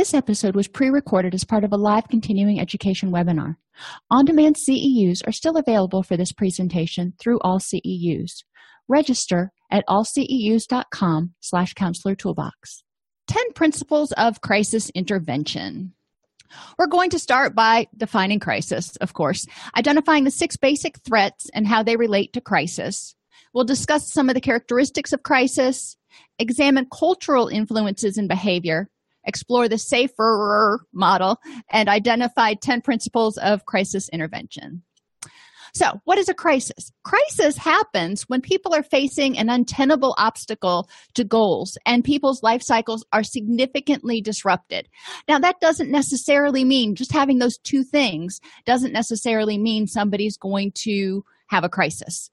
This episode was pre recorded as part of a live continuing education webinar. On demand CEUs are still available for this presentation through AllCEUs. Register at allceus.com slash counselor toolbox. 10 principles of crisis intervention. We're going to start by defining crisis, of course, identifying the six basic threats and how they relate to crisis. We'll discuss some of the characteristics of crisis, examine cultural influences in behavior, explore the safer model, and identify 10 principles of crisis intervention. So, what is a crisis? Crisis happens when people are facing an untenable obstacle to goals and people's life cycles are significantly disrupted. Now, that doesn't necessarily mean just having those two things doesn't necessarily mean somebody's going to have a crisis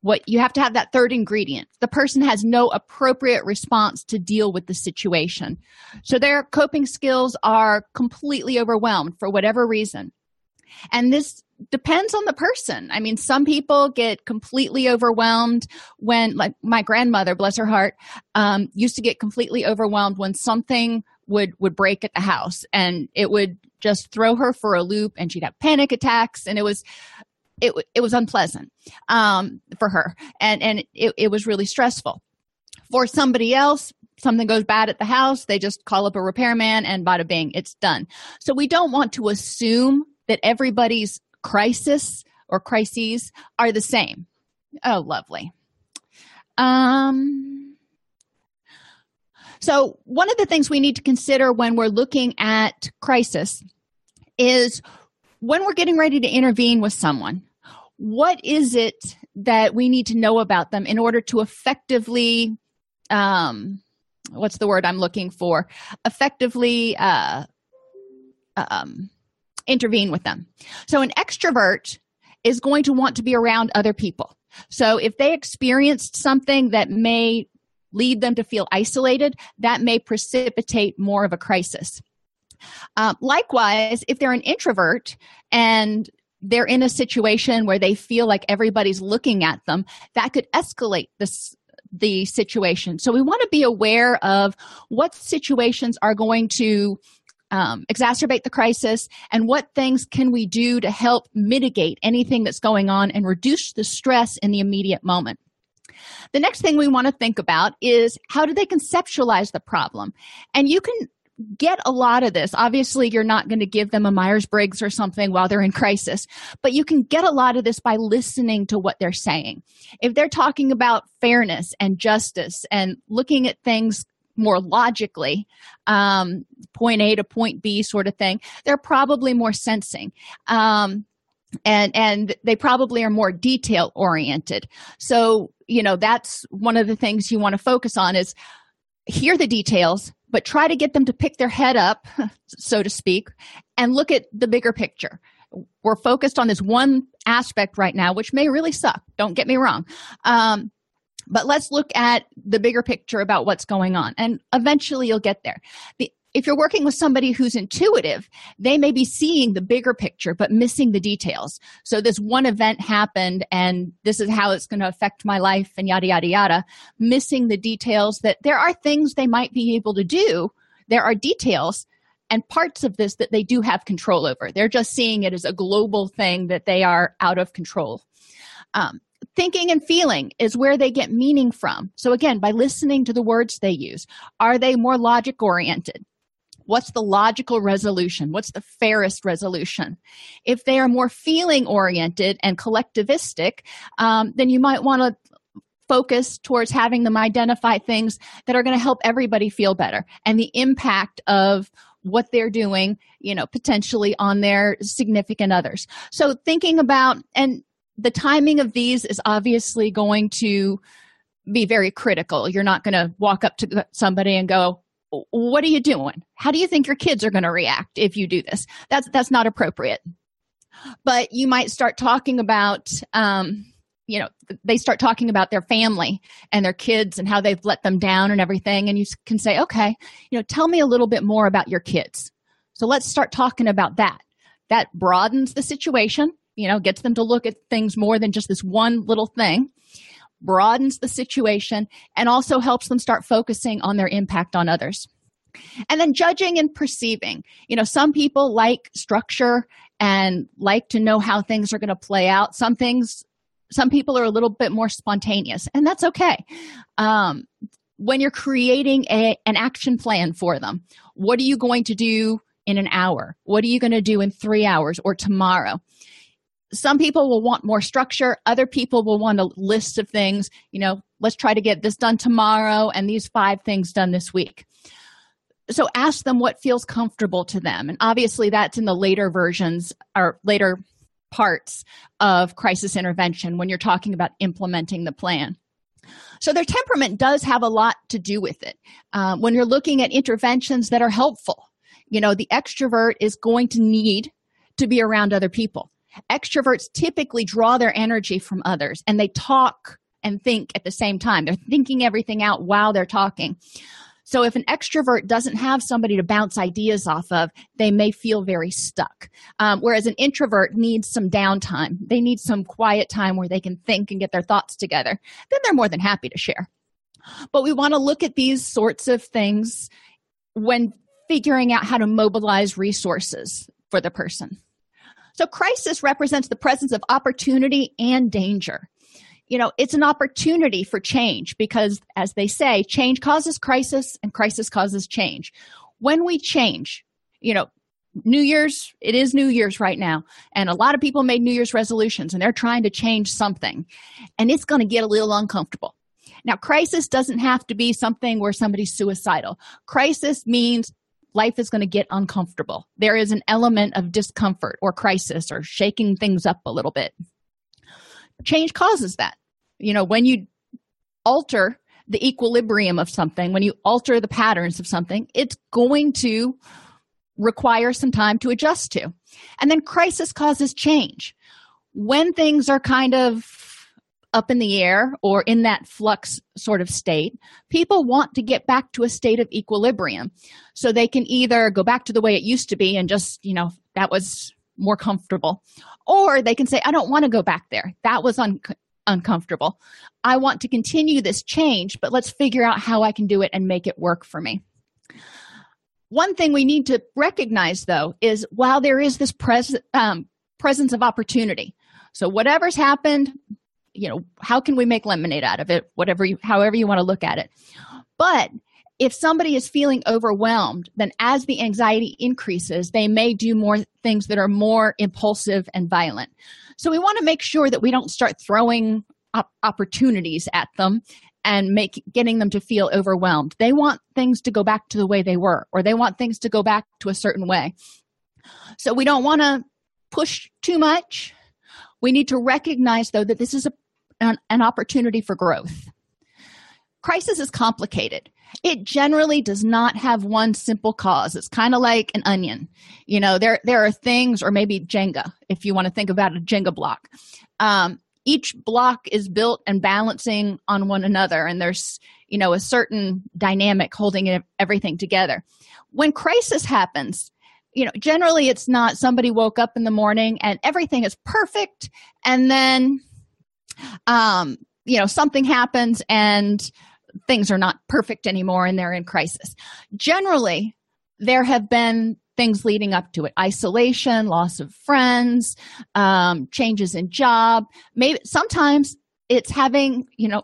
what you have to have that third ingredient. The person has no appropriate response to deal with the situation. So their coping skills are completely overwhelmed for whatever reason. And this depends on the person. I mean some people get completely overwhelmed when like my grandmother bless her heart um, used to get completely overwhelmed when something would would break at the house. And it would just throw her for a loop and she'd have panic attacks. And it was it, it was unpleasant um, for her and and it, it was really stressful. For somebody else something goes bad at the house they just call up a repairman and bada bing it's done. So we don't want to assume that everybody's crisis or crises are the same. Oh lovely. Um so one of the things we need to consider when we're looking at crisis is when we're getting ready to intervene with someone what is it that we need to know about them in order to effectively um what's the word i'm looking for? Effectively uh um intervene with them. So an extrovert is going to want to be around other people. So if they experienced something that may lead them to feel isolated that may precipitate more of a crisis. Um, likewise if they're an introvert and they're in a situation where they feel like everybody's looking at them that could escalate this the situation. So we want to be aware of what situations are going to um, exacerbate the crisis and what things can we do to help mitigate anything that's going on and reduce the stress in the immediate moment. The next thing we want to think about is how do they conceptualize the problem? And you can get a lot of this. Obviously, you're not going to give them a Myers Briggs or something while they're in crisis, but you can get a lot of this by listening to what they're saying. If they're talking about fairness and justice and looking at things more logically, um, point A to point B sort of thing, they're probably more sensing. Um, and and they probably are more detail oriented so you know that's one of the things you want to focus on is hear the details but try to get them to pick their head up, so to speak, and look at the bigger picture. We're focused on this one aspect right now, which may really suck. Don't get me wrong. Um, but let's look at the bigger picture about what's going on, and eventually you'll get there. The if you're working with somebody who's intuitive, they may be seeing the bigger picture but missing the details. So, this one event happened, and this is how it's going to affect my life, and yada, yada, yada, missing the details that there are things they might be able to do. There are details and parts of this that they do have control over. They're just seeing it as a global thing that they are out of control. Um, thinking and feeling is where they get meaning from. So, again, by listening to the words they use, are they more logic oriented? What's the logical resolution? What's the fairest resolution? If they are more feeling oriented and collectivistic, um, then you might want to focus towards having them identify things that are going to help everybody feel better and the impact of what they're doing, you know, potentially on their significant others. So, thinking about, and the timing of these is obviously going to be very critical. You're not going to walk up to somebody and go, "What are you doing? How do you think your kids are going to react if you do this?" That's that's not appropriate. But you might start talking about, um, you know, they start talking about their family and their kids and how they've let them down and everything, and you can say, "Okay, you know, tell me a little bit more about your kids." So let's start talking about that. That broadens the situation you know gets them to look at things more than just this one little thing broadens the situation and also helps them start focusing on their impact on others. And then judging and perceiving. You know some people like structure and like to know how things are going to play out. Some things some people are a little bit more spontaneous and that's okay. Um, when you're creating a, an action plan for them what are you going to do in an hour? What are you going to do in three hours or tomorrow some people will want more structure. Other people will want a list of things you know let's try to get this done tomorrow and these five things done this week. So ask them what feels comfortable to them. And obviously that's in the later versions or later parts of crisis intervention when you're talking about implementing the plan. So their temperament does have a lot to do with it. Um, when you're looking at interventions that are helpful you know the extrovert is going to need to be around other people Extroverts typically draw their energy from others and they talk and think at the same time. They're thinking everything out while they're talking. So, if an extrovert doesn't have somebody to bounce ideas off of, they may feel very stuck. Um, whereas an introvert needs some downtime, they need some quiet time where they can think and get their thoughts together. Then they're more than happy to share. But we want to look at these sorts of things when figuring out how to mobilize resources for the person. So, crisis represents the presence of opportunity and danger. You know, it's an opportunity for change because, as they say, change causes crisis and crisis causes change. When we change, you know, New Year's, it is New Year's right now. And a lot of people made New Year's resolutions and they're trying to change something. And it's going to get a little uncomfortable. Now, crisis doesn't have to be something where somebody's suicidal. Crisis means life is going to get uncomfortable. There is an element of discomfort or crisis or shaking things up a little bit. Change causes that. You know, when you alter the equilibrium of something, when you alter the patterns of something, it's going to require some time to adjust to. And then crisis causes change. When things are kind of up in the air or in that flux sort of state, people want to get back to a state of equilibrium. So they can either go back to the way it used to be and just, you know, that was more comfortable, or they can say, I don't want to go back there. That was un- uncomfortable. I want to continue this change, but let's figure out how I can do it and make it work for me. One thing we need to recognize, though, is while there is this pres- um, presence of opportunity, so whatever's happened, you know how can we make lemonade out of it? Whatever you however you want to look at it. But if somebody is feeling overwhelmed then as the anxiety increases they may do more things that are more impulsive and violent. So we want to make sure that we don't start throwing op- opportunities at them and make getting them to feel overwhelmed. They want things to go back to the way they were or they want things to go back to a certain way. So we don't want to push too much we need to recognize though that this is a an, an opportunity for growth. Crisis is complicated. It generally does not have one simple cause. It's kind of like an onion. You know, there there are things, or maybe Jenga, if you want to think about a Jenga block. Um, each block is built and balancing on one another, and there's you know a certain dynamic holding everything together. When crisis happens, you know, generally it's not somebody woke up in the morning and everything is perfect, and then um, you know something happens and things are not perfect anymore and they're in crisis. Generally there have been things leading up to it. Isolation loss of friends um, changes in job. Maybe sometimes it's having you know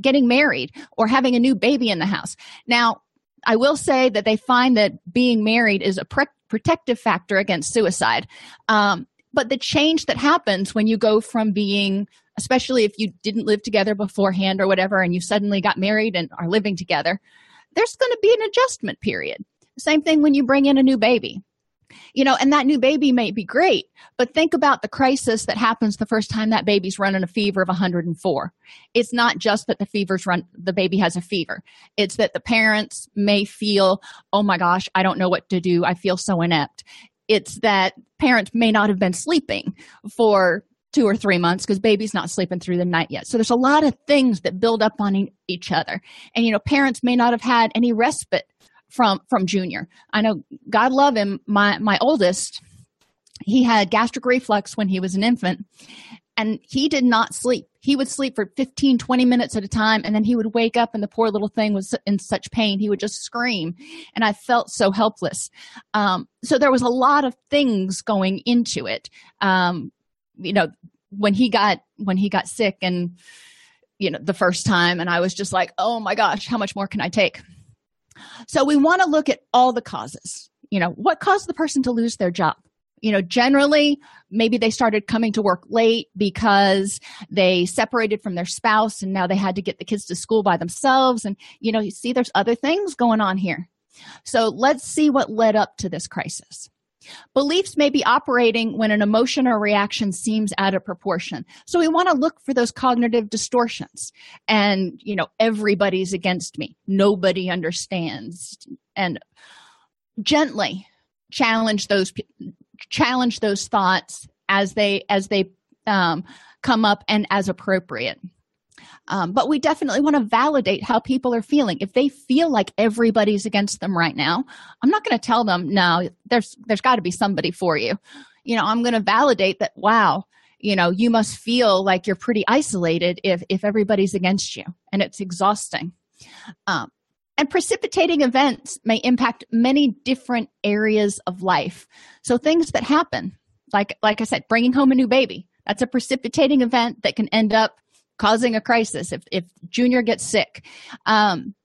getting married or having a new baby in the house. Now i will say that they find that being married is a pre- protective factor against suicide. Um, but the change that happens when you go from being especially if you didn't live together beforehand or whatever and you suddenly got married and are living together there's going to be an adjustment period. Same thing when you bring in a new baby you know and that new baby may be great but think about the crisis that happens the first time that baby's running a fever of 104 it's not just that the fever's run the baby has a fever. It's that the parents may feel oh my gosh i don't know what to do. I feel so inept. It's that parents may not have been sleeping for two or three months because baby's not sleeping through the night yet. So there's a lot of things that build up on each other. And you know parents may not have had any respite from from junior. I know god love him my my oldest he had gastric reflux when he was an infant and he did not sleep. He would sleep for 15 20 minutes at a time and then he would wake up and the poor little thing was in such pain he would just scream and i felt so helpless. Um, so there was a lot of things going into it. Um, you know when he got when he got sick and you know the first time and i was just like oh my gosh how much more can i take so we want to look at all the causes. You know, what caused the person to lose their job? You know, generally, maybe they started coming to work late because they separated from their spouse and now they had to get the kids to school by themselves. And, you know, you see, there's other things going on here. So let's see what led up to this crisis. Beliefs may be operating when an emotion or reaction seems out of proportion. So we want to look for those cognitive distortions. And, you know, everybody's against me. Nobody understands. And gently challenge those challenge those thoughts as they as they um, come up and as appropriate um, but we definitely want to validate how people are feeling. If they feel like everybody's against them right now i'm not going to tell them no there's there's got to be somebody for you. You know i'm going to validate that wow you know you must feel like you're pretty isolated if if everybody's against you. And it's exhausting. Um, and precipitating events may impact many different areas of life. So things that happen like like i said bringing home a new baby. That's a precipitating event that can end up causing a crisis if, if junior gets sick um,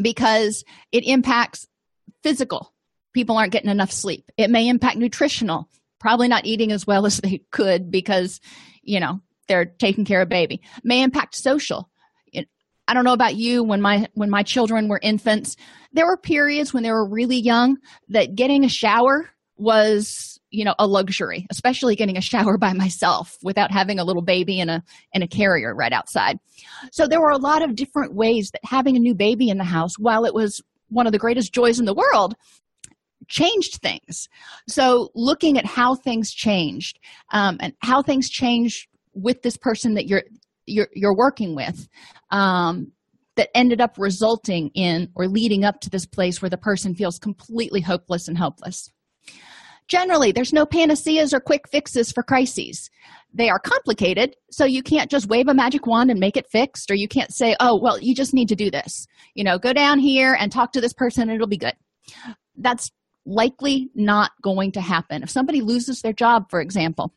because it impacts physical. People aren't getting enough sleep. It may impact nutritional probably not eating as well as they could because you know they're taking care of baby. May impact social. I don't know about you when my when my children were infants there were periods when they were really young that getting a shower was you know a luxury especially getting a shower by myself without having a little baby in a in a carrier right outside. So there were a lot of different ways that having a new baby in the house while it was one of the greatest joys in the world changed things. So looking at how things changed um, and how things changed with this person that you're you're, you're working with um, that ended up resulting in or leading up to this place where the person feels completely hopeless and helpless Generally, there's no panaceas or quick fixes for crises. They are complicated, so you can't just wave a magic wand and make it fixed, or you can't say, oh, well, you just need to do this. You know, go down here and talk to this person, and it'll be good. That's likely not going to happen. If somebody loses their job, for example,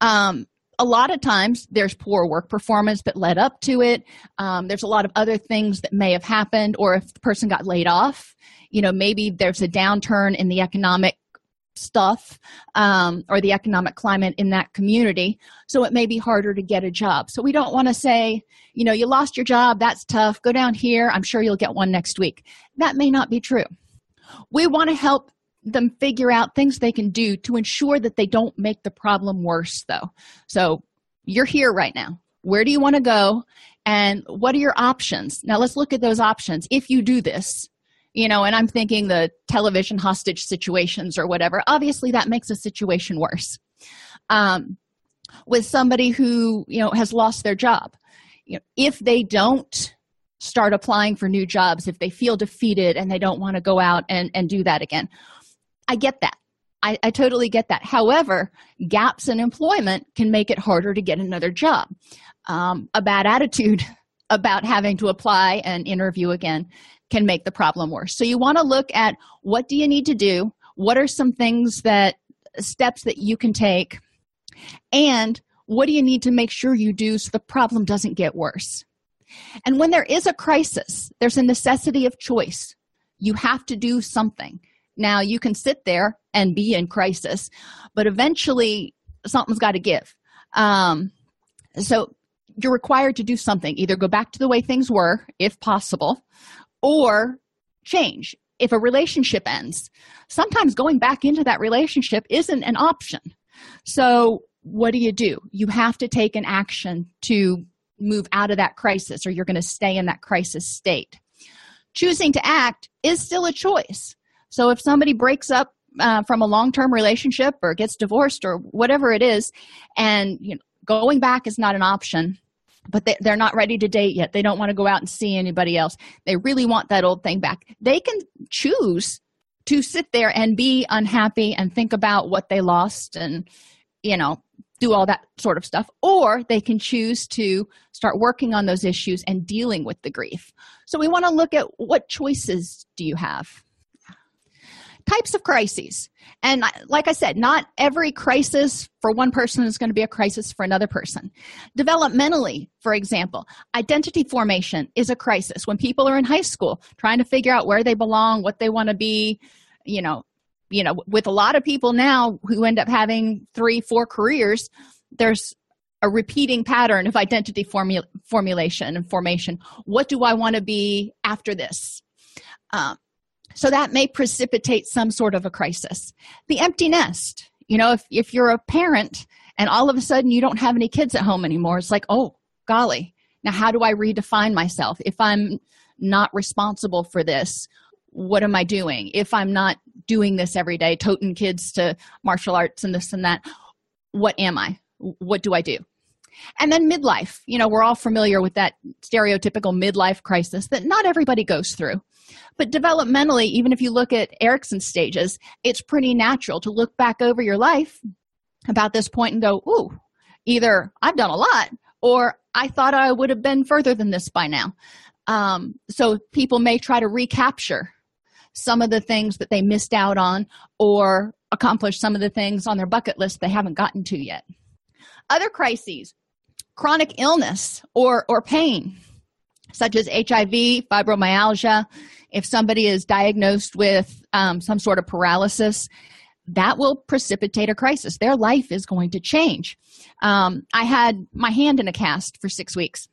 um, a lot of times there's poor work performance that led up to it. Um, there's a lot of other things that may have happened, or if the person got laid off, you know, maybe there's a downturn in the economic stuff um, or the economic climate in that community so it may be harder to get a job. So we don't want to say you know you lost your job that's tough go down here i'm sure you'll get one next week. That may not be true. We want to help them figure out things they can do to ensure that they don't make the problem worse though. So you're here right now. Where do you want to go and what are your options? Now let's look at those options. If you do this you know and i'm thinking the television hostage situations or whatever. Obviously that makes a situation worse. Um, with somebody who you know has lost their job. You know, if they don't start applying for new jobs if they feel defeated and they don't want to go out and, and do that again i get that. I, I totally get that. However gaps in employment can make it harder to get another job. Um, a bad attitude about having to apply and interview again can make the problem worse. So you want to look at what do you need to do? What are some things that steps that you can take? And what do you need to make sure you do so the problem doesn't get worse? And when there is a crisis there's a necessity of choice. You have to do something. Now you can sit there and be in crisis but eventually something's got to give. Um, so you're required to do something. Either go back to the way things were if possible or change. If a relationship ends sometimes going back into that relationship isn't an option. So what do you do? You have to take an action to move out of that crisis or you're going to stay in that crisis state. Choosing to act is still a choice. So if somebody breaks up uh, from a long-term relationship or gets divorced or whatever it is and you know going back is not an option but they, they're not ready to date yet. They don't want to go out and see anybody else. They really want that old thing back. They can choose to sit there and be unhappy and think about what they lost and you know do all that sort of stuff. Or they can choose to start working on those issues and dealing with the grief. So we want to look at what choices do you have types of crises. And like i said not every crisis for one person is going to be a crisis for another person. Developmentally for example identity formation is a crisis. When people are in high school trying to figure out where they belong what they want to be you know you know with a lot of people now who end up having three four careers there's a repeating pattern of identity formula, formulation and formation. What do i want to be after this? Um, so that may precipitate some sort of a crisis. The empty nest. You know if, if you're a parent and all of a sudden you don't have any kids at home anymore it's like oh golly. Now how do i redefine myself? If i'm not responsible for this what am i doing? If i'm not doing this every day toting kids to martial arts and this and that what am i? What do i do? And then midlife. You know we're all familiar with that stereotypical midlife crisis that not everybody goes through but developmentally even if you look at erikson's stages it's pretty natural to look back over your life about this point and go ooh either i've done a lot or i thought i would have been further than this by now. Um, so people may try to recapture some of the things that they missed out on or accomplish some of the things on their bucket list they haven't gotten to yet. Other crises chronic illness or or pain such as hiv fibromyalgia if somebody is diagnosed with um, some sort of paralysis that will precipitate a crisis. Their life is going to change. Um, i had my hand in a cast for six weeks.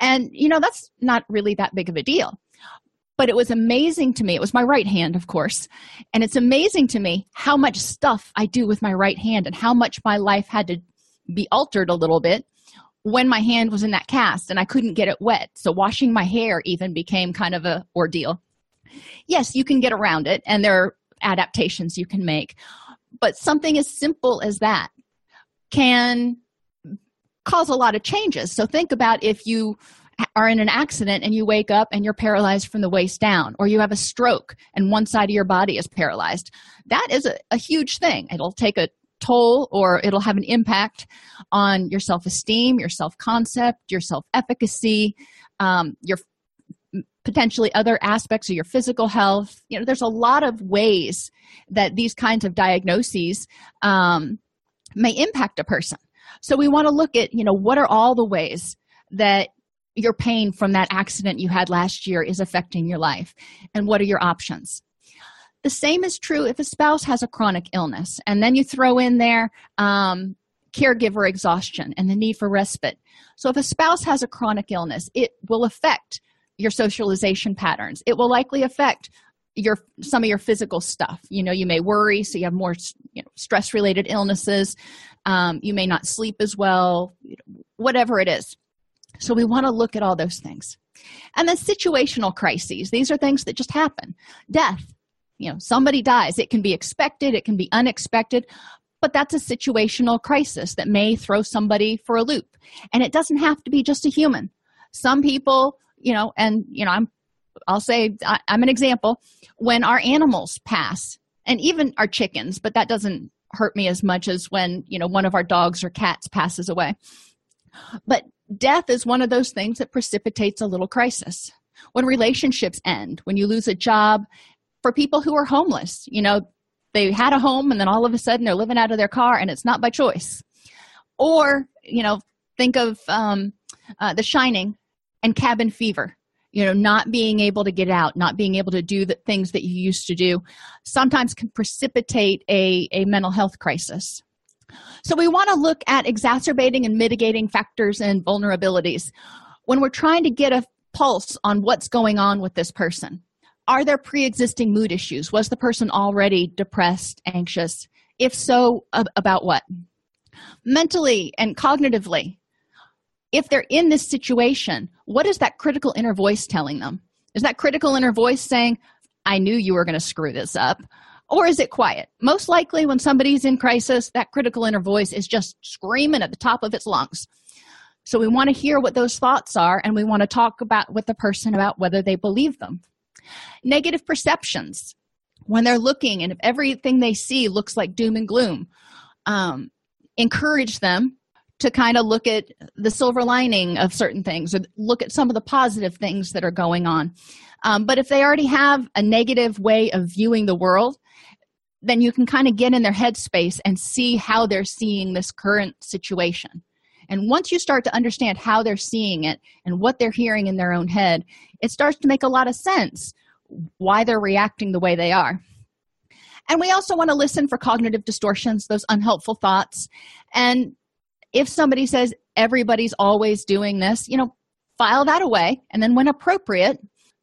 And you know that's not really that big of a deal. But it was amazing to me. It was my right hand of course. And it's amazing to me how much stuff i do with my right hand and how much my life had to be altered a little bit when my hand was in that cast and I couldn't get it wet. So washing my hair even became kind of a ordeal. Yes, you can get around it and there are adaptations you can make. But something as simple as that can cause a lot of changes. So think about if you are in an accident and you wake up and you're paralyzed from the waist down, or you have a stroke and one side of your body is paralyzed. That is a, a huge thing. It'll take a toll or it'll have an impact on your self esteem, your self concept, your self efficacy, um, your potentially other aspects of your physical health. You know, there's a lot of ways that these kinds of diagnoses um, may impact a person. So we want to look at, you know, what are all the ways that your pain from that accident you had last year is affecting your life and what are your options the same is true if a spouse has a chronic illness, and then you throw in there um, caregiver exhaustion and the need for respite. So, if a spouse has a chronic illness, it will affect your socialization patterns. It will likely affect your some of your physical stuff. You know, you may worry, so you have more you know, stress related illnesses. Um, you may not sleep as well, whatever it is. So, we want to look at all those things. And then situational crises. These are things that just happen. Death, you know somebody dies. It can be expected. It can be unexpected. But that's a situational crisis that may throw somebody for a loop. And it doesn't have to be just a human. Some people you know and you know i'm i'll say I, i'm an example. When our animals pass and even our chickens but that doesn't hurt me as much as when you know one of our dogs or cats passes away. But death is one of those things that precipitates a little crisis. When relationships end when you lose a job for people who are homeless. You know they had a home and then all of a sudden they're living out of their car and it's not by choice. Or you know think of um, uh, the shining and cabin fever you know not being able to get out not being able to do the things that you used to do sometimes can precipitate a, a mental health crisis. So we want to look at exacerbating and mitigating factors and vulnerabilities when we're trying to get a pulse on what's going on with this person are there pre-existing mood issues? Was the person already depressed anxious? If so about what? Mentally and cognitively. If they're in this situation what is that critical inner voice telling them? Is that critical inner voice saying i knew you were going to screw this up or is it quiet? Most likely when somebody's in crisis that critical inner voice is just screaming at the top of its lungs. So we want to hear what those thoughts are and we want to talk about with the person about whether they believe them negative perceptions. When they're looking and if everything they see looks like doom and gloom um, encourage them to kind of look at the silver lining of certain things or look at some of the positive things that are going on. Um, but if they already have a negative way of viewing the world then you can kind of get in their headspace and see how they're seeing this current situation and once you start to understand how they're seeing it and what they're hearing in their own head it starts to make a lot of sense why they're reacting the way they are. And we also want to listen for cognitive distortions those unhelpful thoughts. And if somebody says everybody's always doing this you know file that away. And then when appropriate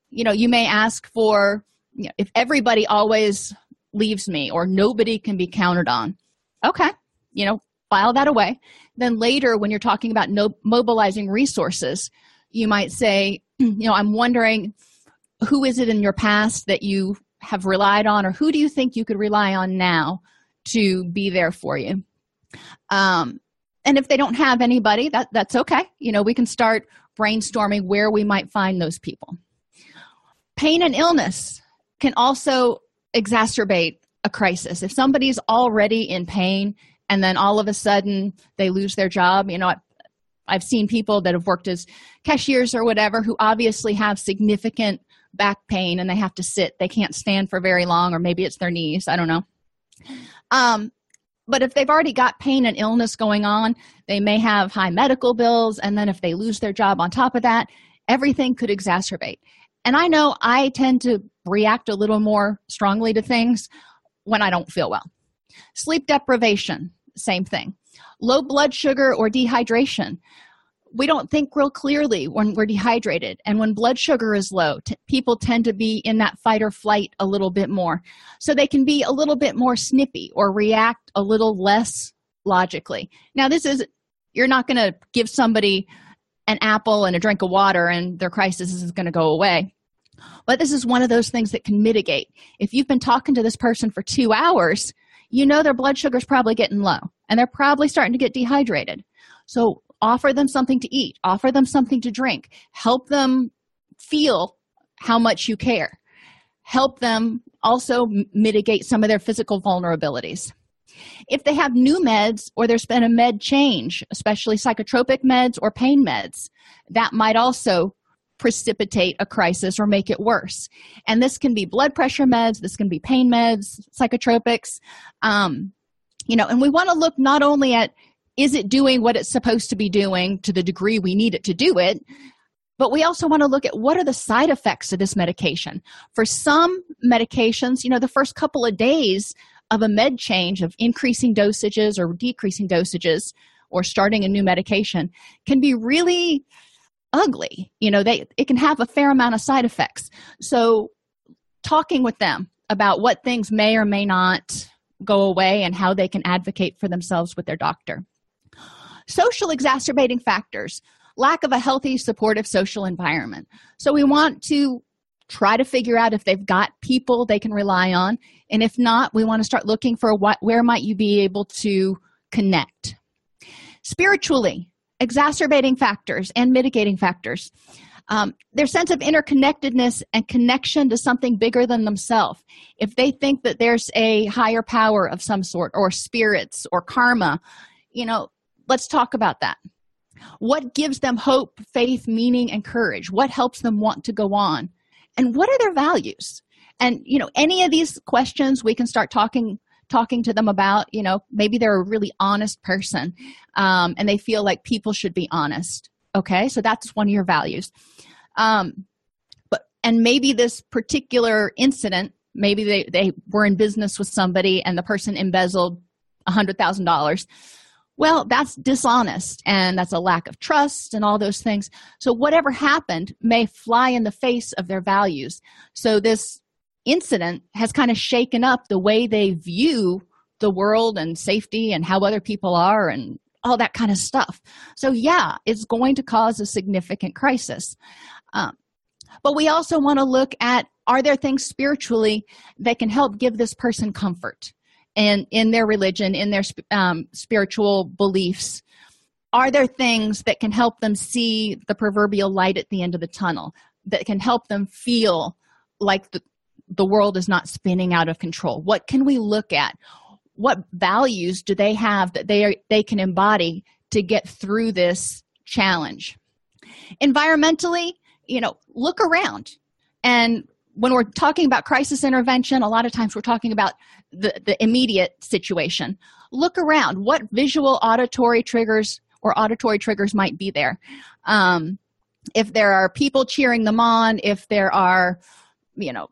you know you may ask for you know, if everybody always leaves me or nobody can be counted on. Okay you know file that away. Then later when you're talking about no, mobilizing resources you might say you know i'm wondering who is it in your past that you have relied on or who do you think you could rely on now to be there for you? Um, and if they don't have anybody that that's okay. You know we can start brainstorming where we might find those people. Pain and illness can also exacerbate a crisis. If somebody's already in pain and then all of a sudden they lose their job. You know i've seen people that have worked as cashiers or whatever who obviously have significant back pain and they have to sit. They can't stand for very long or maybe it's their knees. I don't know. Um, but if they've already got pain and illness going on they may have high medical bills. And then if they lose their job on top of that everything could exacerbate. And i know i tend to react a little more strongly to things when i don't feel well. Sleep deprivation same thing. Low blood sugar or dehydration. We don't think real clearly when we're dehydrated. And when blood sugar is low t- people tend to be in that fight or flight a little bit more. So they can be a little bit more snippy or react a little less logically. Now this is you're not going to give somebody an apple and a drink of water and their crisis is going to go away. But this is one of those things that can mitigate. If you've been talking to this person for two hours you know their blood sugar is probably getting low and they're probably starting to get dehydrated. So offer them something to eat offer them something to drink. Help them feel how much you care. Help them also mitigate some of their physical vulnerabilities. If they have new meds or there's been a med change especially psychotropic meds or pain meds that might also precipitate a crisis or make it worse. And this can be blood pressure meds this can be pain meds psychotropics. Um, you know and we want to look not only at is it doing what it's supposed to be doing to the degree we need it to do it but we also want to look at what are the side effects of this medication. For some medications you know the first couple of days of a med change of increasing dosages or decreasing dosages or starting a new medication can be really ugly. You know they it can have a fair amount of side effects. So talking with them about what things may or may not go away and how they can advocate for themselves with their doctor. Social exacerbating factors lack of a healthy supportive social environment. So we want to try to figure out if they've got people they can rely on. And if not we want to start looking for what where might you be able to connect. Spiritually exacerbating factors and mitigating factors. Um, their sense of interconnectedness and connection to something bigger than themselves. If they think that there's a higher power of some sort or spirits or karma you know let's talk about that. What gives them hope faith meaning and courage? What helps them want to go on? And what are their values? And you know any of these questions we can start talking talking to them about you know maybe they're a really honest person um, and they feel like people should be honest okay? So that's one of your values. Um, but and maybe this particular incident maybe they, they were in business with somebody and the person embezzled a hundred thousand dollars. Well that's dishonest and that's a lack of trust and all those things. So whatever happened may fly in the face of their values. So this incident has kind of shaken up the way they view the world and safety and how other people are and all that kind of stuff. So yeah it's going to cause a significant crisis. Um, but we also want to look at are there things spiritually that can help give this person comfort and in their religion in their um, spiritual beliefs? Are there things that can help them see the proverbial light at the end of the tunnel that can help them feel like the, the world is not spinning out of control. What can we look at? What values do they have that they are they can embody to get through this challenge? Environmentally you know look around. And when we're talking about crisis intervention a lot of times we're talking about the, the immediate situation. Look around. What visual auditory triggers or auditory triggers might be there? Um, if there are people cheering them on if there are you know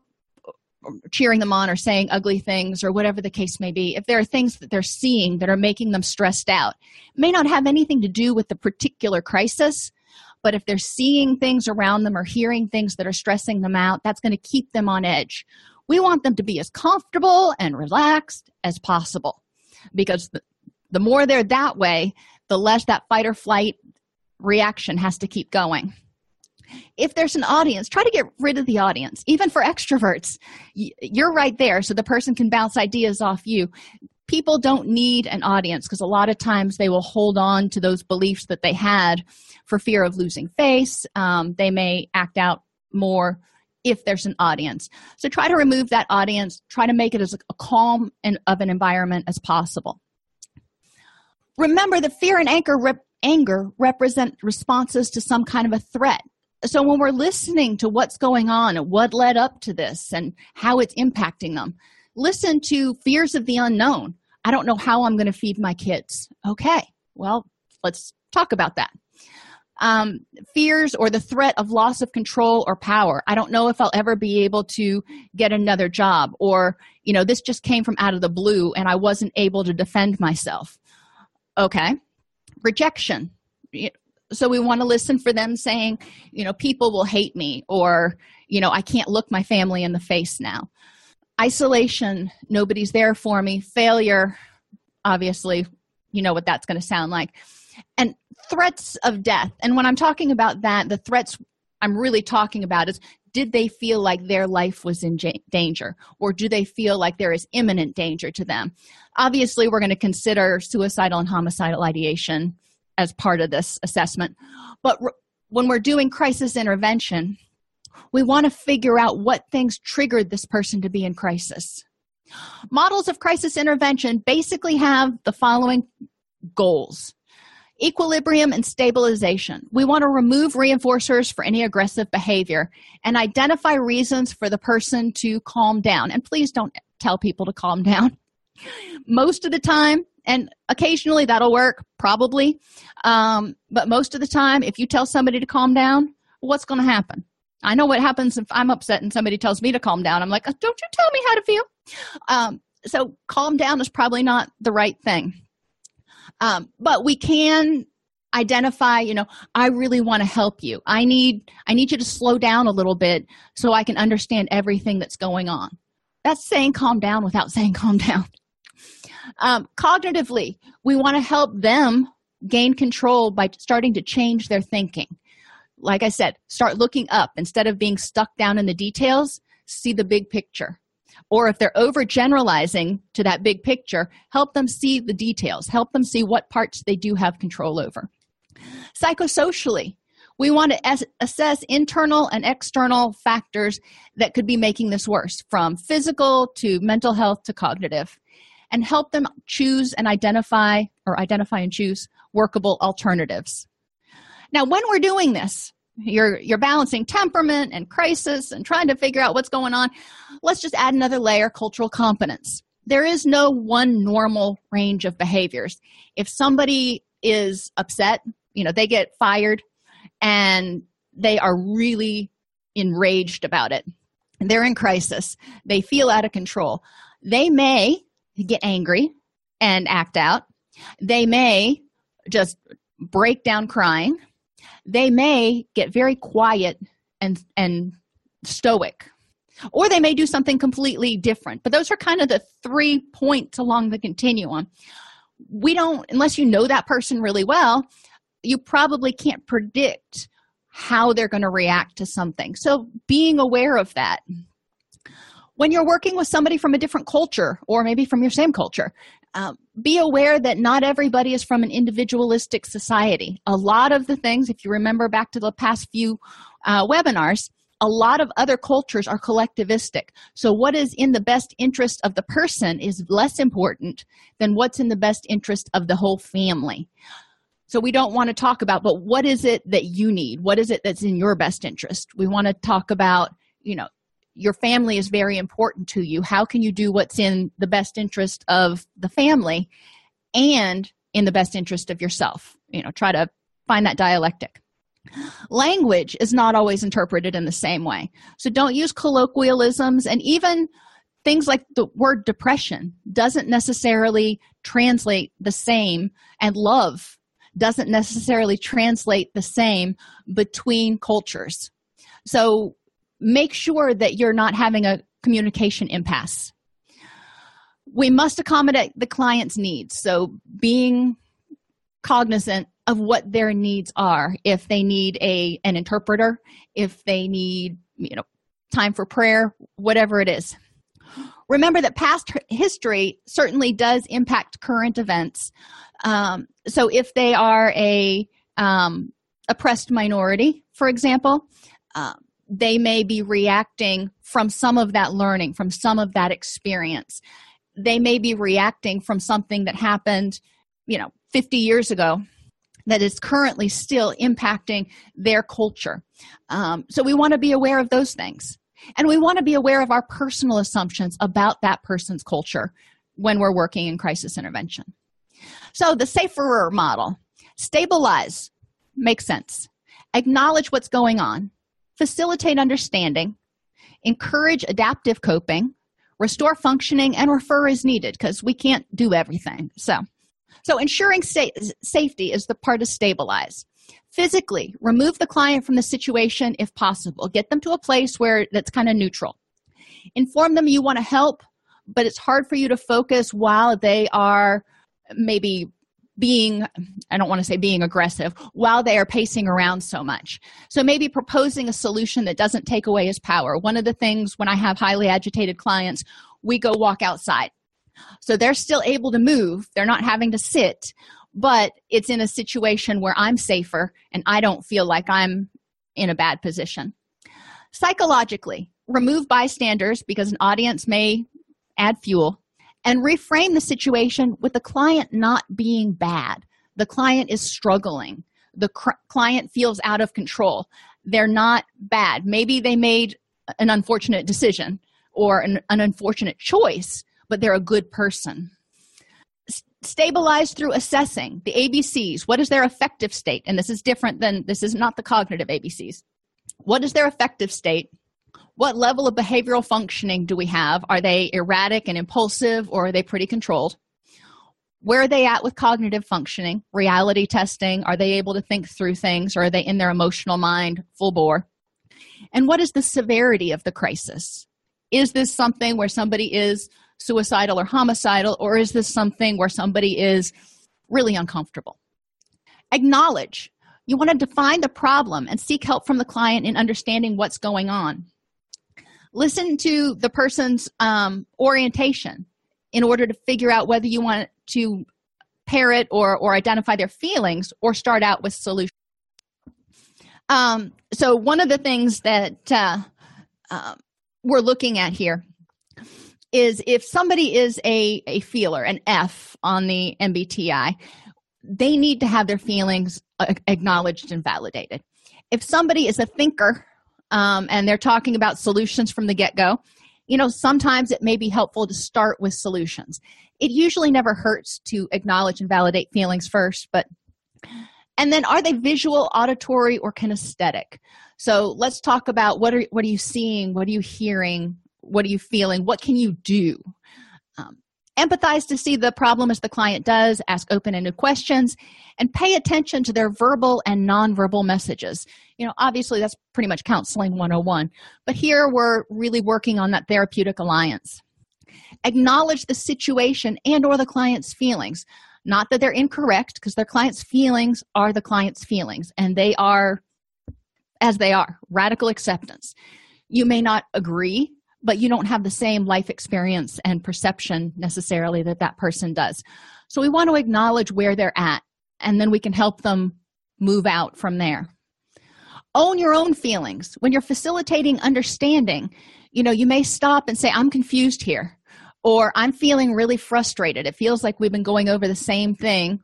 cheering them on or saying ugly things or whatever the case may be if there are things that they're seeing that are making them stressed out may not have anything to do with the particular crisis but if they're seeing things around them or hearing things that are stressing them out that's going to keep them on edge. We want them to be as comfortable and relaxed as possible because the, the more they're that way the less that fight or flight reaction has to keep going if there's an audience try to get rid of the audience. Even for extroverts you're right there so the person can bounce ideas off you. People don't need an audience because a lot of times they will hold on to those beliefs that they had for fear of losing face. Um, they may act out more if there's an audience. So try to remove that audience. Try to make it as calm and of an environment as possible. Remember that fear and anger rep- anger represent responses to some kind of a threat so when we're listening to what's going on and what led up to this and how it's impacting them listen to fears of the unknown. I don't know how i'm going to feed my kids. Okay well let's talk about that. Um, fears or the threat of loss of control or power. I don't know if i'll ever be able to get another job or you know this just came from out of the blue and i wasn't able to defend myself. Okay rejection so we want to listen for them saying you know people will hate me or you know i can't look my family in the face now. Isolation nobody's there for me. Failure obviously you know what that's going to sound like. And threats of death. And when i'm talking about that the threats i'm really talking about is did they feel like their life was in danger? Or do they feel like there is imminent danger to them? Obviously we're going to consider suicidal and homicidal ideation as part of this assessment. But when we're doing crisis intervention we want to figure out what things triggered this person to be in crisis. Models of crisis intervention basically have the following goals. Equilibrium and stabilization. We want to remove reinforcers for any aggressive behavior and identify reasons for the person to calm down. And please don't tell people to calm down. Most of the time and occasionally that'll work probably. Um, but most of the time if you tell somebody to calm down what's going to happen? I know what happens if i'm upset and somebody tells me to calm down. I'm like don't you tell me how to feel. Um, so calm down is probably not the right thing. Um, but we can identify you know i really want to help you. I need i need you to slow down a little bit so i can understand everything that's going on. That's saying calm down without saying calm down um, cognitively we want to help them gain control by starting to change their thinking. Like i said start looking up. Instead of being stuck down in the details see the big picture. Or if they're overgeneralizing to that big picture help them see the details. Help them see what parts they do have control over. Psychosocially we want to as- assess internal and external factors that could be making this worse from physical to mental health to cognitive and help them choose and identify or identify and choose workable alternatives. Now when we're doing this you're you're balancing temperament and crisis and trying to figure out what's going on let's just add another layer cultural competence. There is no one normal range of behaviors. If somebody is upset you know they get fired and they are really enraged about it. They're in crisis. They feel out of control. They may get angry and act out. They may just break down crying. They may get very quiet and and stoic. Or they may do something completely different. But those are kind of the three points along the continuum. We don't unless you know that person really well you probably can't predict how they're going to react to something. So being aware of that when you're working with somebody from a different culture or maybe from your same culture um, be aware that not everybody is from an individualistic society. A lot of the things if you remember back to the past few uh, webinars a lot of other cultures are collectivistic. So what is in the best interest of the person is less important than what's in the best interest of the whole family. So we don't want to talk about but what is it that you need? What is it that's in your best interest? We want to talk about you know your family is very important to you. How can you do what's in the best interest of the family and in the best interest of yourself? You know try to find that dialectic. Language is not always interpreted in the same way. So don't use colloquialisms and even things like the word depression doesn't necessarily translate the same and love doesn't necessarily translate the same between cultures. So make sure that you're not having a communication impasse. We must accommodate the client's needs. So being cognizant of what their needs are. If they need a an interpreter if they need you know time for prayer whatever it is. Remember that past history certainly does impact current events. Um, so if they are a um, oppressed minority for example uh, they may be reacting from some of that learning from some of that experience they may be reacting from something that happened you know 50 years ago that is currently still impacting their culture. Um, so we want to be aware of those things. And we want to be aware of our personal assumptions about that person's culture when we're working in crisis intervention. So the safer model stabilize makes sense, acknowledge what's going on, facilitate understanding, encourage adaptive coping, restore functioning, and refer as needed because we can't do everything. So so, ensuring sa- safety is the part to stabilize. Physically, remove the client from the situation if possible. Get them to a place where that's kind of neutral. Inform them you want to help, but it's hard for you to focus while they are maybe being i don't want to say being aggressive while they are pacing around so much. So maybe proposing a solution that doesn't take away his power. One of the things when i have highly agitated clients we go walk outside. So they're still able to move, they're not having to sit, but it's in a situation where I'm safer and I don't feel like I'm in a bad position. Psychologically, remove bystanders because an audience may add fuel and reframe the situation with the client not being bad. The client is struggling. The cr- client feels out of control. They're not bad. Maybe they made an unfortunate decision or an, an unfortunate choice, but they're a good person. S- stabilize through assessing the ABCs. What is their affective state? And this is different than this is not the cognitive ABCs. What is their affective state? What level of behavioral functioning do we have? Are they erratic and impulsive or are they pretty controlled? Where are they at with cognitive functioning? Reality testing. Are they able to think through things or are they in their emotional mind full bore? And what is the severity of the crisis? Is this something where somebody is suicidal or homicidal, or is this something where somebody is really uncomfortable? Acknowledge. You want to define the problem and seek help from the client in understanding what's going on. Listen to the person's um, orientation in order to figure out whether you want to parrot or, or identify their feelings or start out with solutions. Um, so, one of the things that uh, uh, we're looking at here is if somebody is a, a feeler, an F on the MBTI, they need to have their feelings acknowledged and validated. If somebody is a thinker um, and they're talking about solutions from the get go, you know sometimes it may be helpful to start with solutions. It usually never hurts to acknowledge and validate feelings first but and then are they visual auditory or kinesthetic? So let's talk about what are what are you seeing? What are you hearing? What are you feeling? What can you do? Um, empathize to see the problem as the client does ask open-ended questions and pay attention to their verbal and nonverbal messages. You know obviously that's pretty much counseling 101 but here we're really working on that therapeutic alliance. Acknowledge the situation and or the client's feelings. Not that they're incorrect because their client's feelings are the client's feelings and they are as they are. Radical acceptance. You may not agree but you don't have the same life experience and perception necessarily that that person does. So we want to acknowledge where they're at and then we can help them move out from there. Own your own feelings. When you're facilitating understanding you know you may stop and say i'm confused here or i'm feeling really frustrated. It feels like we've been going over the same thing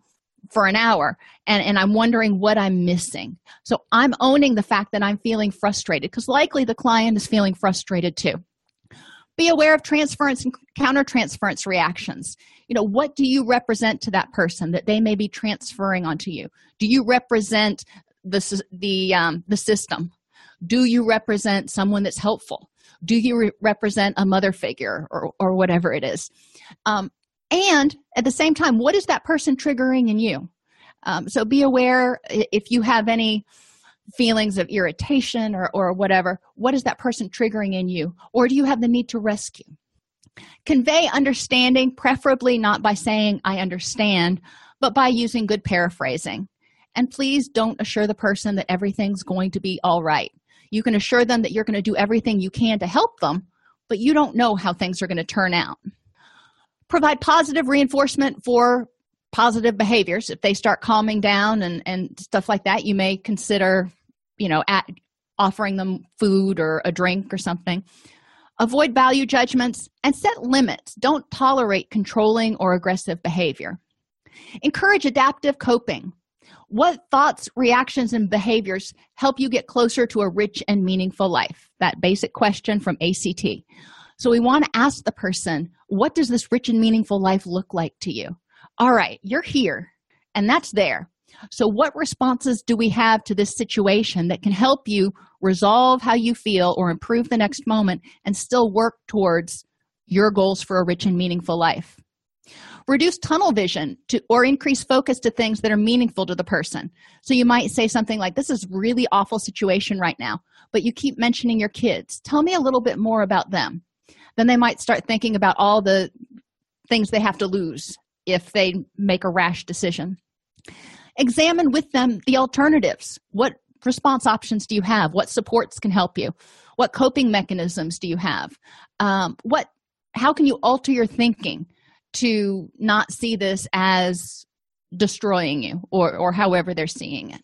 for an hour and, and i'm wondering what i'm missing. So i'm owning the fact that i'm feeling frustrated because likely the client is feeling frustrated too be aware of transference and countertransference reactions. You know what do you represent to that person that they may be transferring onto you? Do you represent the the um, the system? Do you represent someone that's helpful? Do you re- represent a mother figure or, or whatever it is? Um, and at the same time what is that person triggering in you? Um, so be aware if you have any feelings of irritation or, or whatever what is that person triggering in you? Or do you have the need to rescue? Convey understanding preferably not by saying i understand but by using good paraphrasing. And please don't assure the person that everything's going to be all right. You can assure them that you're going to do everything you can to help them but you don't know how things are going to turn out. Provide positive reinforcement for positive behaviors. If they start calming down and and stuff like that you may consider you know at offering them food or a drink or something avoid value judgments and set limits don't tolerate controlling or aggressive behavior encourage adaptive coping what thoughts, reactions, and behaviors help you get closer to a rich and meaningful life? That basic question from ACT. So we want to ask the person, what does this rich and meaningful life look like to you? All right, you're here, and that's there. So, what responses do we have to this situation that can help you resolve how you feel or improve the next moment and still work towards your goals for a rich and meaningful life? reduce tunnel vision to or increase focus to things that are meaningful to the person. So you might say something like this is really awful situation right now but you keep mentioning your kids. Tell me a little bit more about them. Then they might start thinking about all the things they have to lose if they make a rash decision examine with them the alternatives. What response options do you have? What supports can help you? What coping mechanisms do you have? Um, what how can you alter your thinking to not see this as destroying you or or however they're seeing it?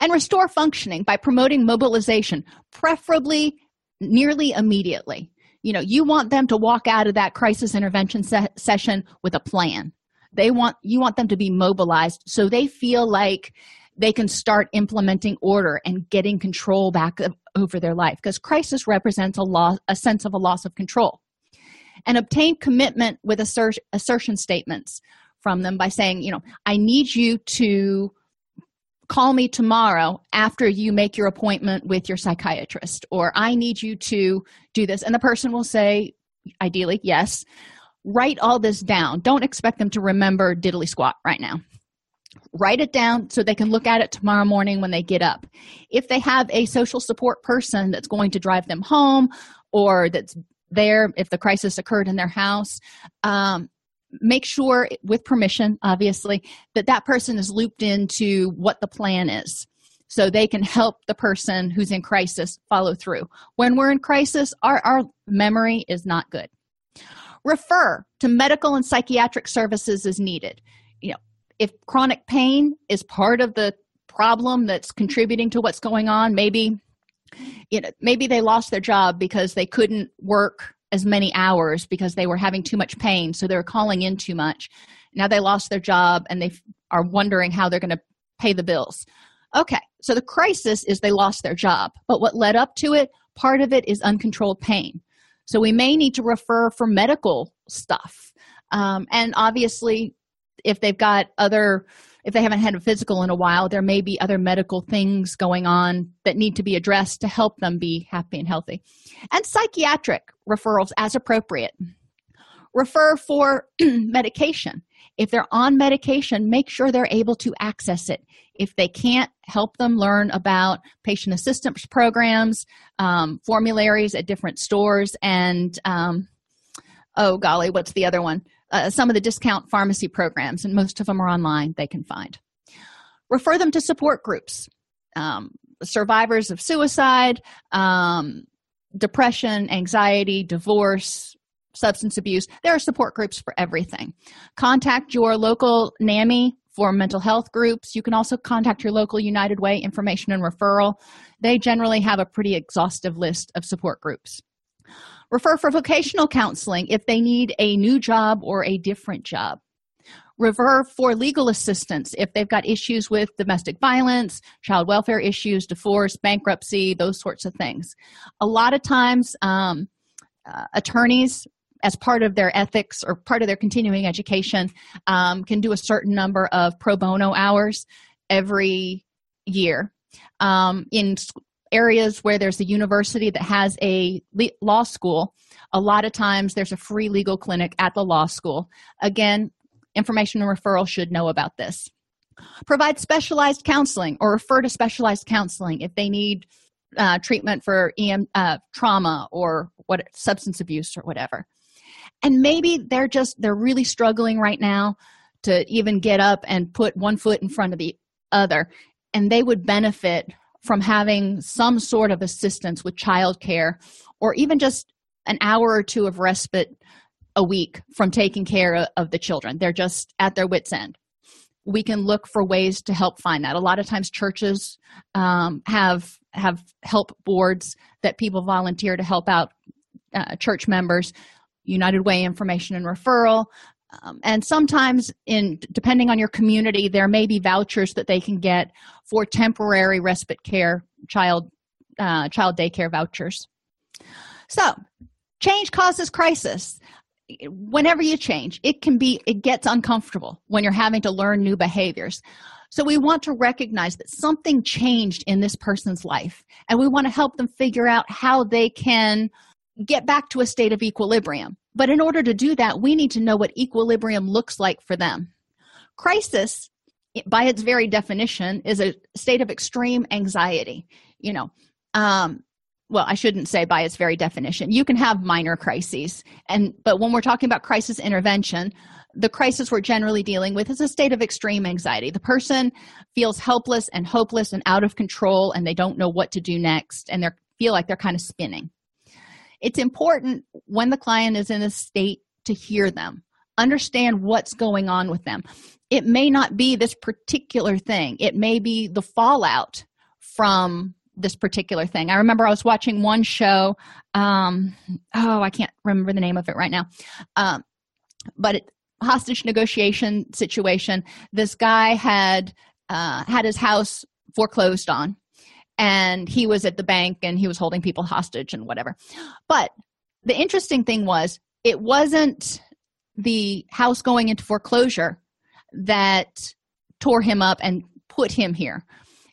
And restore functioning by promoting mobilization preferably nearly immediately. You know you want them to walk out of that crisis intervention se- session with a plan they want you want them to be mobilized so they feel like they can start implementing order and getting control back over their life because crisis represents a loss a sense of a loss of control and obtain commitment with assert- assertion statements from them by saying, you know, I need you to call me tomorrow after you make your appointment with your psychiatrist, or I need you to do this. And the person will say, ideally, yes. Write all this down. Don't expect them to remember diddly squat right now. Write it down so they can look at it tomorrow morning when they get up. If they have a social support person that's going to drive them home or that's there if the crisis occurred in their house um, make sure with permission obviously that that person is looped into what the plan is so they can help the person who's in crisis follow through when we're in crisis our, our memory is not good refer to medical and psychiatric services as needed. You know if chronic pain is part of the problem that's contributing to what's going on maybe you know maybe they lost their job because they couldn't work as many hours because they were having too much pain so they were calling in too much. Now they lost their job and they are wondering how they're going to pay the bills. Okay so the crisis is they lost their job but what led up to it? Part of it is uncontrolled pain So we may need to refer for medical stuff. Um, and obviously, if they've got other, if they haven't had a physical in a while, there may be other medical things going on that need to be addressed to help them be happy and healthy. And psychiatric referrals as appropriate. Refer for medication. If they're on medication, make sure they're able to access it. If they can't, help them learn about patient assistance programs, um, formularies at different stores, and um, oh golly, what's the other one? Uh, some of the discount pharmacy programs, and most of them are online, they can find. Refer them to support groups. Um, survivors of suicide, um, depression, anxiety, divorce, substance abuse. There are support groups for everything. Contact your local NAMI for mental health groups. You can also contact your local United Way information and referral. They generally have a pretty exhaustive list of support groups. Refer for vocational counseling if they need a new job or a different job. Refer for legal assistance if they've got issues with domestic violence, child welfare issues, divorce, bankruptcy, those sorts of things. A lot of times, um, uh, attorneys as part of their ethics or part of their continuing education um, can do a certain number of pro bono hours every year. Um, in areas where there's a university that has a law school a lot of times there's a free legal clinic at the law school. Again information and referral should know about this. Provide specialized counseling or refer to specialized counseling if they need uh, treatment for EM, uh, trauma or what substance abuse or whatever and maybe they're just they're really struggling right now to even get up and put one foot in front of the other. And they would benefit from having some sort of assistance with childcare or even just an hour or two of respite a week from taking care of the children. They're just at their wits end. We can look for ways to help find that. A lot of times churches um, have have help boards that people volunteer to help out uh, church members united way information and referral. Um, and sometimes in depending on your community there may be vouchers that they can get for temporary respite care child uh, child daycare vouchers. So change causes crisis. Whenever you change it can be it gets uncomfortable when you're having to learn new behaviors. So we want to recognize that something changed in this person's life and we want to help them figure out how they can get back to a state of equilibrium. But in order to do that, we need to know what equilibrium looks like for them. Crisis, by its very definition, is a state of extreme anxiety. You know, um, well, I shouldn't say by its very definition. You can have minor crises, and but when we're talking about crisis intervention, the crisis we're generally dealing with is a state of extreme anxiety. The person feels helpless and hopeless and out of control, and they don't know what to do next, and they feel like they're kind of spinning it's important when the client is in a state to hear them understand what's going on with them. It may not be this particular thing. It may be the fallout from this particular thing. I remember i was watching one show um oh i can't remember the name of it right now um but it, hostage negotiation situation. This guy had uh had his house foreclosed on and he was at the bank and he was holding people hostage and whatever. But the interesting thing was it wasn't the house going into foreclosure that tore him up and put him here.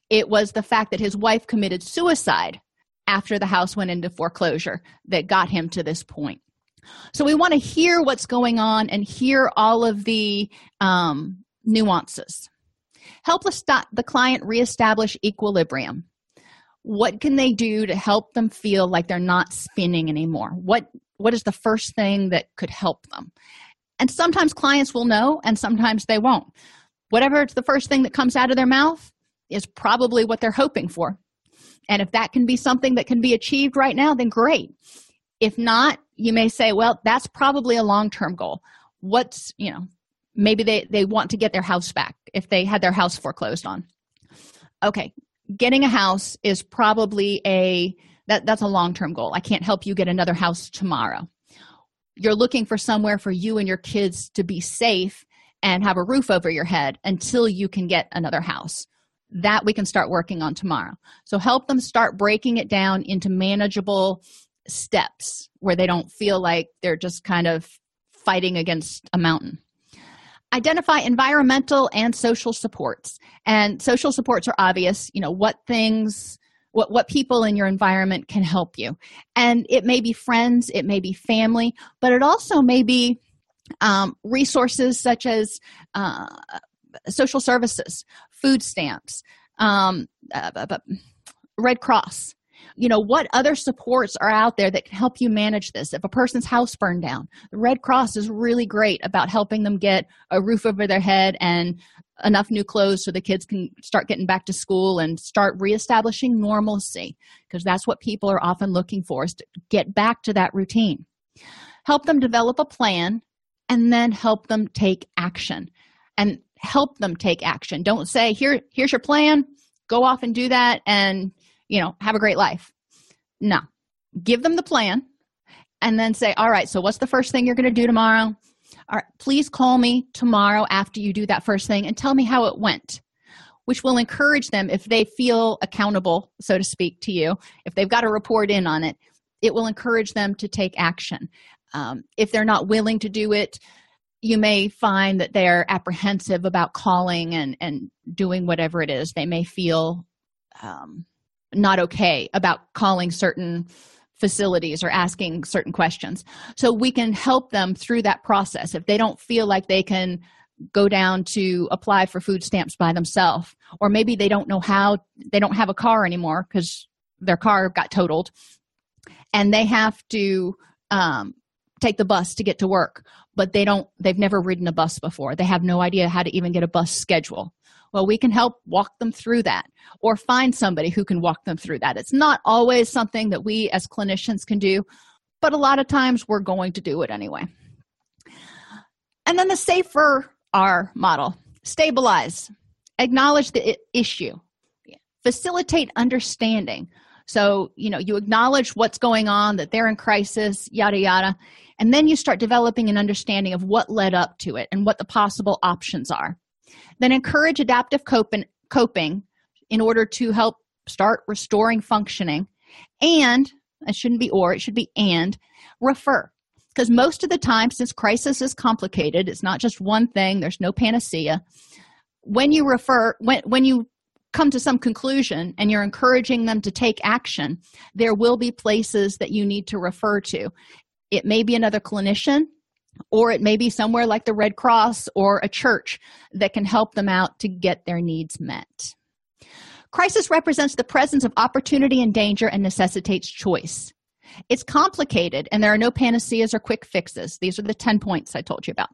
It was the fact that his wife committed suicide after the house went into foreclosure that got him to this point. So we want to hear what's going on and hear all of the um, nuances. Help the client reestablish equilibrium what can they do to help them feel like they're not spinning anymore? What what is the first thing that could help them? And sometimes clients will know and sometimes they won't. Whatever it's the first thing that comes out of their mouth is probably what they're hoping for. And if that can be something that can be achieved right now then great. If not you may say well that's probably a long-term goal. What's you know maybe they they want to get their house back if they had their house foreclosed on. Okay getting a house is probably a that that's a long-term goal. I can't help you get another house tomorrow. You're looking for somewhere for you and your kids to be safe and have a roof over your head until you can get another house. That we can start working on tomorrow. So help them start breaking it down into manageable steps where they don't feel like they're just kind of fighting against a mountain identify environmental and social supports. And social supports are obvious you know what things what what people in your environment can help you. And it may be friends it may be family but it also may be um, resources such as uh, social services food stamps um, uh, red cross you know what other supports are out there that can help you manage this? If a person's house burned down the red cross is really great about helping them get a roof over their head and enough new clothes so the kids can start getting back to school and start reestablishing normalcy because that's what people are often looking for is to get back to that routine. Help them develop a plan and then help them take action and help them take action. Don't say here here's your plan. Go off and do that and you know have a great life. No. Give them the plan and then say all right so what's the first thing you're going to do tomorrow? All right please call me tomorrow after you do that first thing and tell me how it went which will encourage them if they feel accountable so to speak to you if they've got to report in on it it will encourage them to take action. Um, if they're not willing to do it you may find that they're apprehensive about calling and and doing whatever it is they may feel um, not okay about calling certain facilities or asking certain questions. So we can help them through that process. If they don't feel like they can go down to apply for food stamps by themselves, or maybe they don't know how, they don't have a car anymore because their car got totaled and they have to um, take the bus to get to work, but they don't, they've never ridden a bus before. They have no idea how to even get a bus schedule well we can help walk them through that or find somebody who can walk them through that. It's not always something that we as clinicians can do but a lot of times we're going to do it anyway. And then the safer r model stabilize acknowledge the issue facilitate understanding. So you know you acknowledge what's going on that they're in crisis yada yada and then you start developing an understanding of what led up to it and what the possible options are then encourage adaptive coping, in order to help start restoring functioning. And it shouldn't be or, it should be and refer. Because most of the time, since crisis is complicated, it's not just one thing, there's no panacea. When you refer, when, when you come to some conclusion and you're encouraging them to take action, there will be places that you need to refer to. It may be another clinician, or it may be somewhere like the Red Cross or a church that can help them out to get their needs met. Crisis represents the presence of opportunity and danger and necessitates choice. It's complicated and there are no panaceas or quick fixes. These are the 10 points I told you about.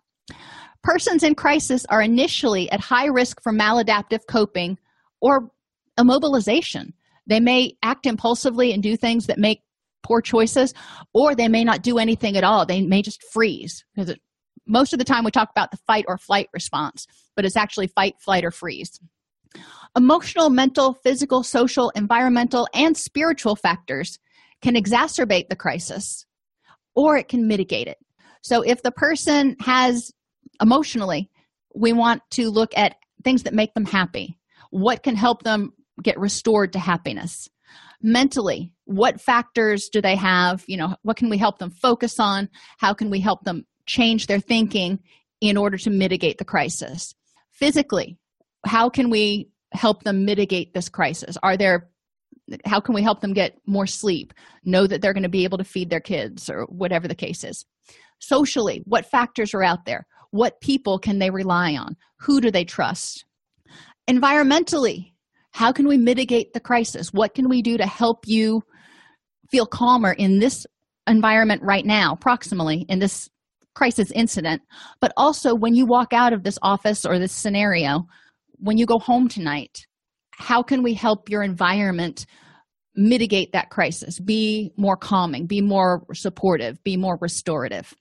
Persons in crisis are initially at high risk for maladaptive coping or immobilization. They may act impulsively and do things that make poor choices or they may not do anything at all. They may just freeze. Because most of the time we talk about the fight or flight response but it's actually fight flight or freeze. Emotional mental physical social environmental and spiritual factors can exacerbate the crisis or it can mitigate it. So if the person has emotionally we want to look at things that make them happy. What can help them get restored to happiness? Mentally what factors do they have? You know what can we help them focus on? How can we help them change their thinking in order to mitigate the crisis? Physically how can we help them mitigate this crisis? Are there how can we help them get more sleep? Know that they're going to be able to feed their kids or whatever the case is. Socially what factors are out there? What people can they rely on? Who do they trust? Environmentally how can we mitigate the crisis? What can we do to help you feel calmer in this environment right now proximally in this crisis incident. But also when you walk out of this office or this scenario when you go home tonight how can we help your environment mitigate that crisis? Be more calming be more supportive be more restorative.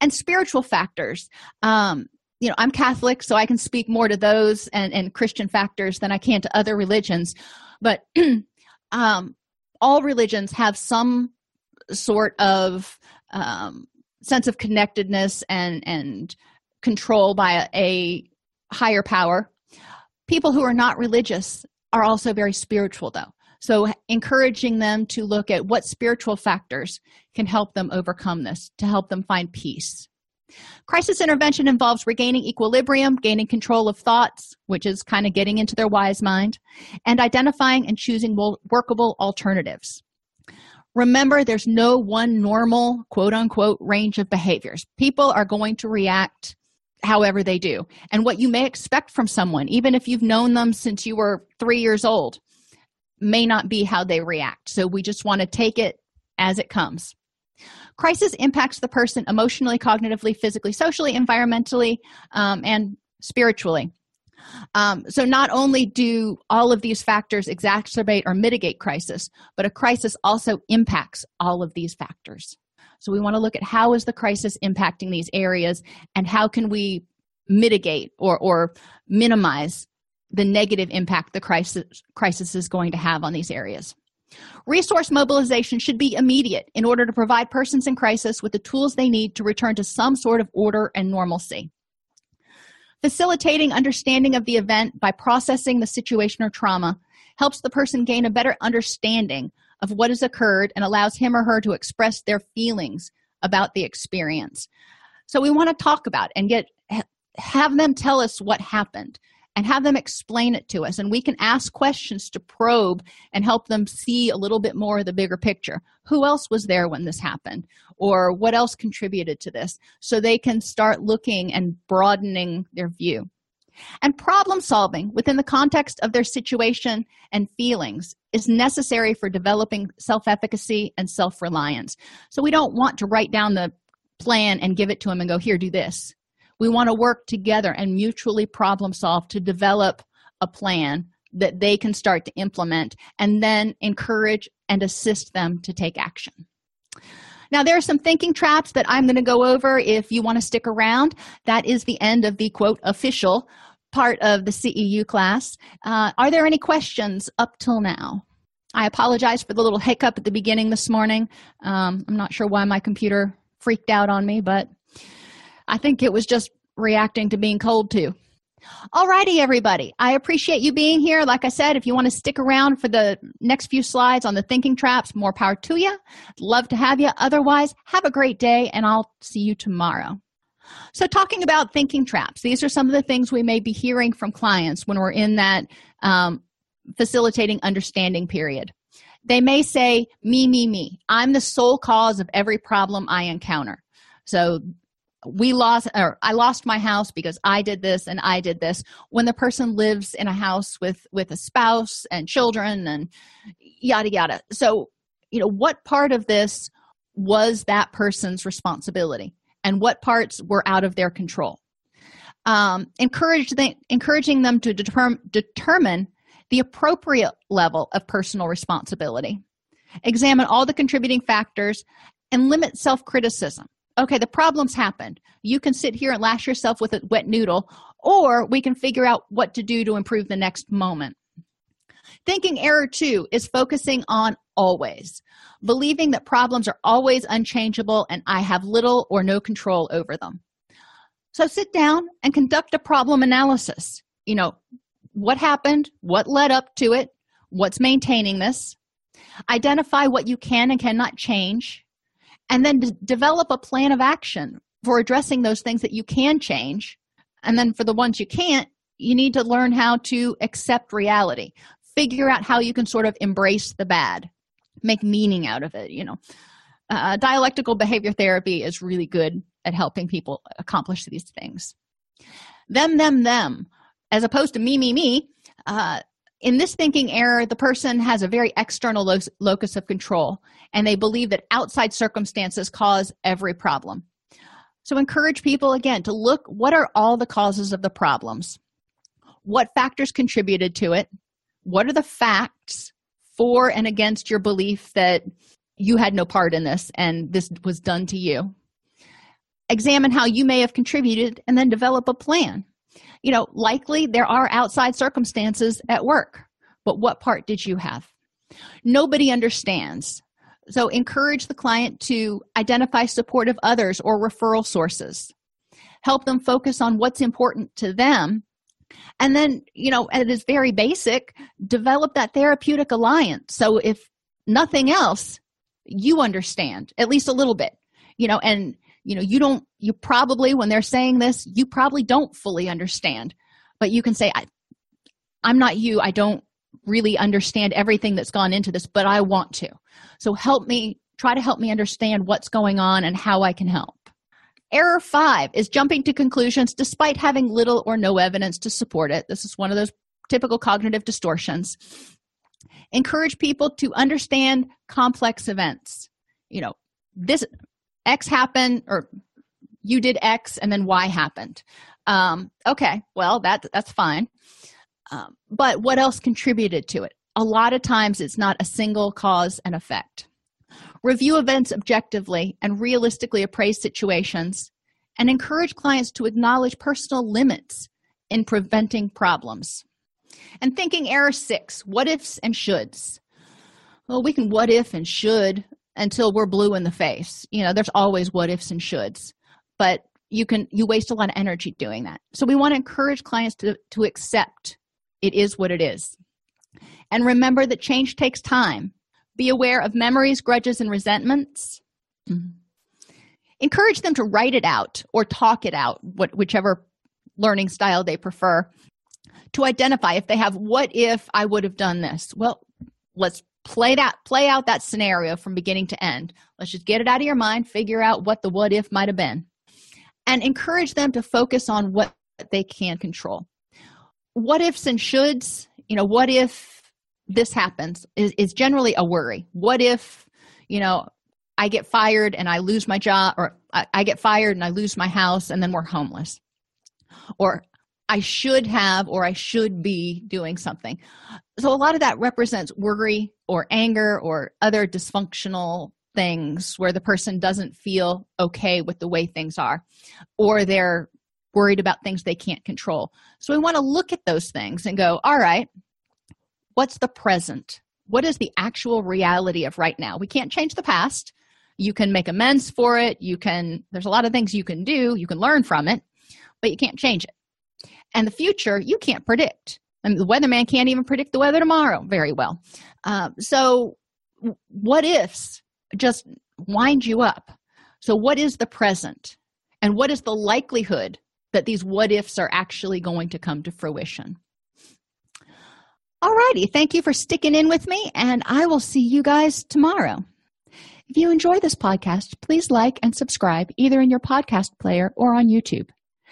And spiritual factors um, you know i'm catholic so i can speak more to those and, and christian factors than i can to other religions. But um, all religions have some sort of um, sense of connectedness and and control by a, a higher power people who are not religious are also very spiritual though So, encouraging them to look at what spiritual factors can help them overcome this, to help them find peace. Crisis intervention involves regaining equilibrium, gaining control of thoughts, which is kind of getting into their wise mind, and identifying and choosing workable alternatives. Remember, there's no one normal, quote unquote, range of behaviors. People are going to react however they do. And what you may expect from someone, even if you've known them since you were three years old, may not be how they react. So we just want to take it as it comes. Crisis impacts the person emotionally, cognitively, physically, socially, environmentally, um, and spiritually. Um, so, not only do all of these factors exacerbate or mitigate crisis, but a crisis also impacts all of these factors. So, we want to look at how is the crisis impacting these areas and how can we mitigate or, or minimize the negative impact the crisis, crisis is going to have on these areas. Resource mobilization should be immediate in order to provide persons in crisis with the tools they need to return to some sort of order and normalcy. Facilitating understanding of the event by processing the situation or trauma helps the person gain a better understanding of what has occurred and allows him or her to express their feelings about the experience. So we want to talk about and get have them tell us what happened and have them explain it to us. And we can ask questions to probe and help them see a little bit more of the bigger picture. Who else was there when this happened? Or what else contributed to this? So they can start looking and broadening their view. And problem solving within the context of their situation and feelings is necessary for developing self efficacy and self reliance. So we don't want to write down the plan and give it to them and go, here, do this we want to work together and mutually problem solve to develop a plan that they can start to implement and then encourage and assist them to take action. Now, there are some thinking traps that I'm going to go over if you want to stick around. That is the end of the quote official part of the CEU class. Uh, are there any questions up till now? I apologize for the little hiccup at the beginning this morning. Um, I'm not sure why my computer freaked out on me, but I think it was just reacting to being cold too. All righty, everybody. I appreciate you being here. Like I said, if you want to stick around for the next few slides on the thinking traps, more power to you. Love to have you. Otherwise, have a great day, and I'll see you tomorrow. So, talking about thinking traps, these are some of the things we may be hearing from clients when we're in that um, facilitating understanding period. They may say, Me, me, me. I'm the sole cause of every problem I encounter. So, we lost or i lost my house because i did this and i did this. When the person lives in a house with with a spouse and children and yada yada. So you know what part of this was that person's responsibility and what parts were out of their control? Um, encourage the, encouraging them to determ, determine the appropriate level of personal responsibility. Examine all the contributing factors and limit self-criticism okay, the problem's happened. You can sit here and lash yourself with a wet noodle, or we can figure out what to do to improve the next moment. Thinking error two is focusing on always, believing that problems are always unchangeable and I have little or no control over them. So sit down and conduct a problem analysis. You know, what happened, what led up to it, what's maintaining this, identify what you can and cannot change, and then d- develop a plan of action for addressing those things that you can change. And then for the ones you can't you need to learn how to accept reality. Figure out how you can sort of embrace the bad. Make meaning out of it you know. Uh, dialectical behavior therapy is really good at helping people accomplish these things. Them them them as opposed to me me me uh, in this thinking error, the person has a very external lo- locus of control and they believe that outside circumstances cause every problem. So, encourage people again to look what are all the causes of the problems? What factors contributed to it? What are the facts for and against your belief that you had no part in this and this was done to you? Examine how you may have contributed and then develop a plan you know, likely there are outside circumstances at work, but what part did you have? Nobody understands. So encourage the client to identify supportive others or referral sources. Help them focus on what's important to them And then, you know, it is very basic, develop that therapeutic alliance. So if nothing else, you understand at least a little bit, you know, and you know, you don't you probably when they're saying this, you probably don't fully understand. But you can say I I'm not you. I don't really understand everything that's gone into this, but I want to. So help me try to help me understand what's going on and how I can help. Error five is jumping to conclusions despite having little or no evidence to support it. This is one of those typical cognitive distortions. Encourage people to understand complex events. You know, this X happened, or you did X and then Y happened. Um, okay, well, that, that's fine. Um, but what else contributed to it? A lot of times it's not a single cause and effect. Review events objectively and realistically appraise situations, and encourage clients to acknowledge personal limits in preventing problems. And thinking error six what ifs and shoulds. Well, we can what if and should until we're blue in the face. You know, there's always what ifs and shoulds, but you can you waste a lot of energy doing that. So we want to encourage clients to, to accept it is what it is. And remember that change takes time be aware of memories, grudges, and resentments. Encourage them to write it out or talk it out, what, whichever learning style they prefer, to identify if they have what if I would have done this. Well, let's play that play out that scenario from beginning to end. Let's just get it out of your mind, figure out what the what if might have been, and encourage them to focus on what they can control. What ifs and shoulds, you know, what if this happens is, is generally a worry what if you know i get fired and i lose my job or I, I get fired and i lose my house and then we're homeless or i should have or i should be doing something so a lot of that represents worry or anger or other dysfunctional things where the person doesn't feel okay with the way things are or they're worried about things they can't control. So we want to look at those things and go all right what's the present? What is the actual reality of right now? We can't change the past. You can make amends for it. You can there's a lot of things you can do. You can learn from it but you can't change it. And the future you can't predict Mean, the weatherman can't even predict the weather tomorrow very well um, so what ifs just wind you up so what is the present and what is the likelihood that these what ifs are actually going to come to fruition all righty. Thank you for sticking in with me, and I will see you guys tomorrow. If you enjoy this podcast, please like and subscribe either in your podcast player or on YouTube.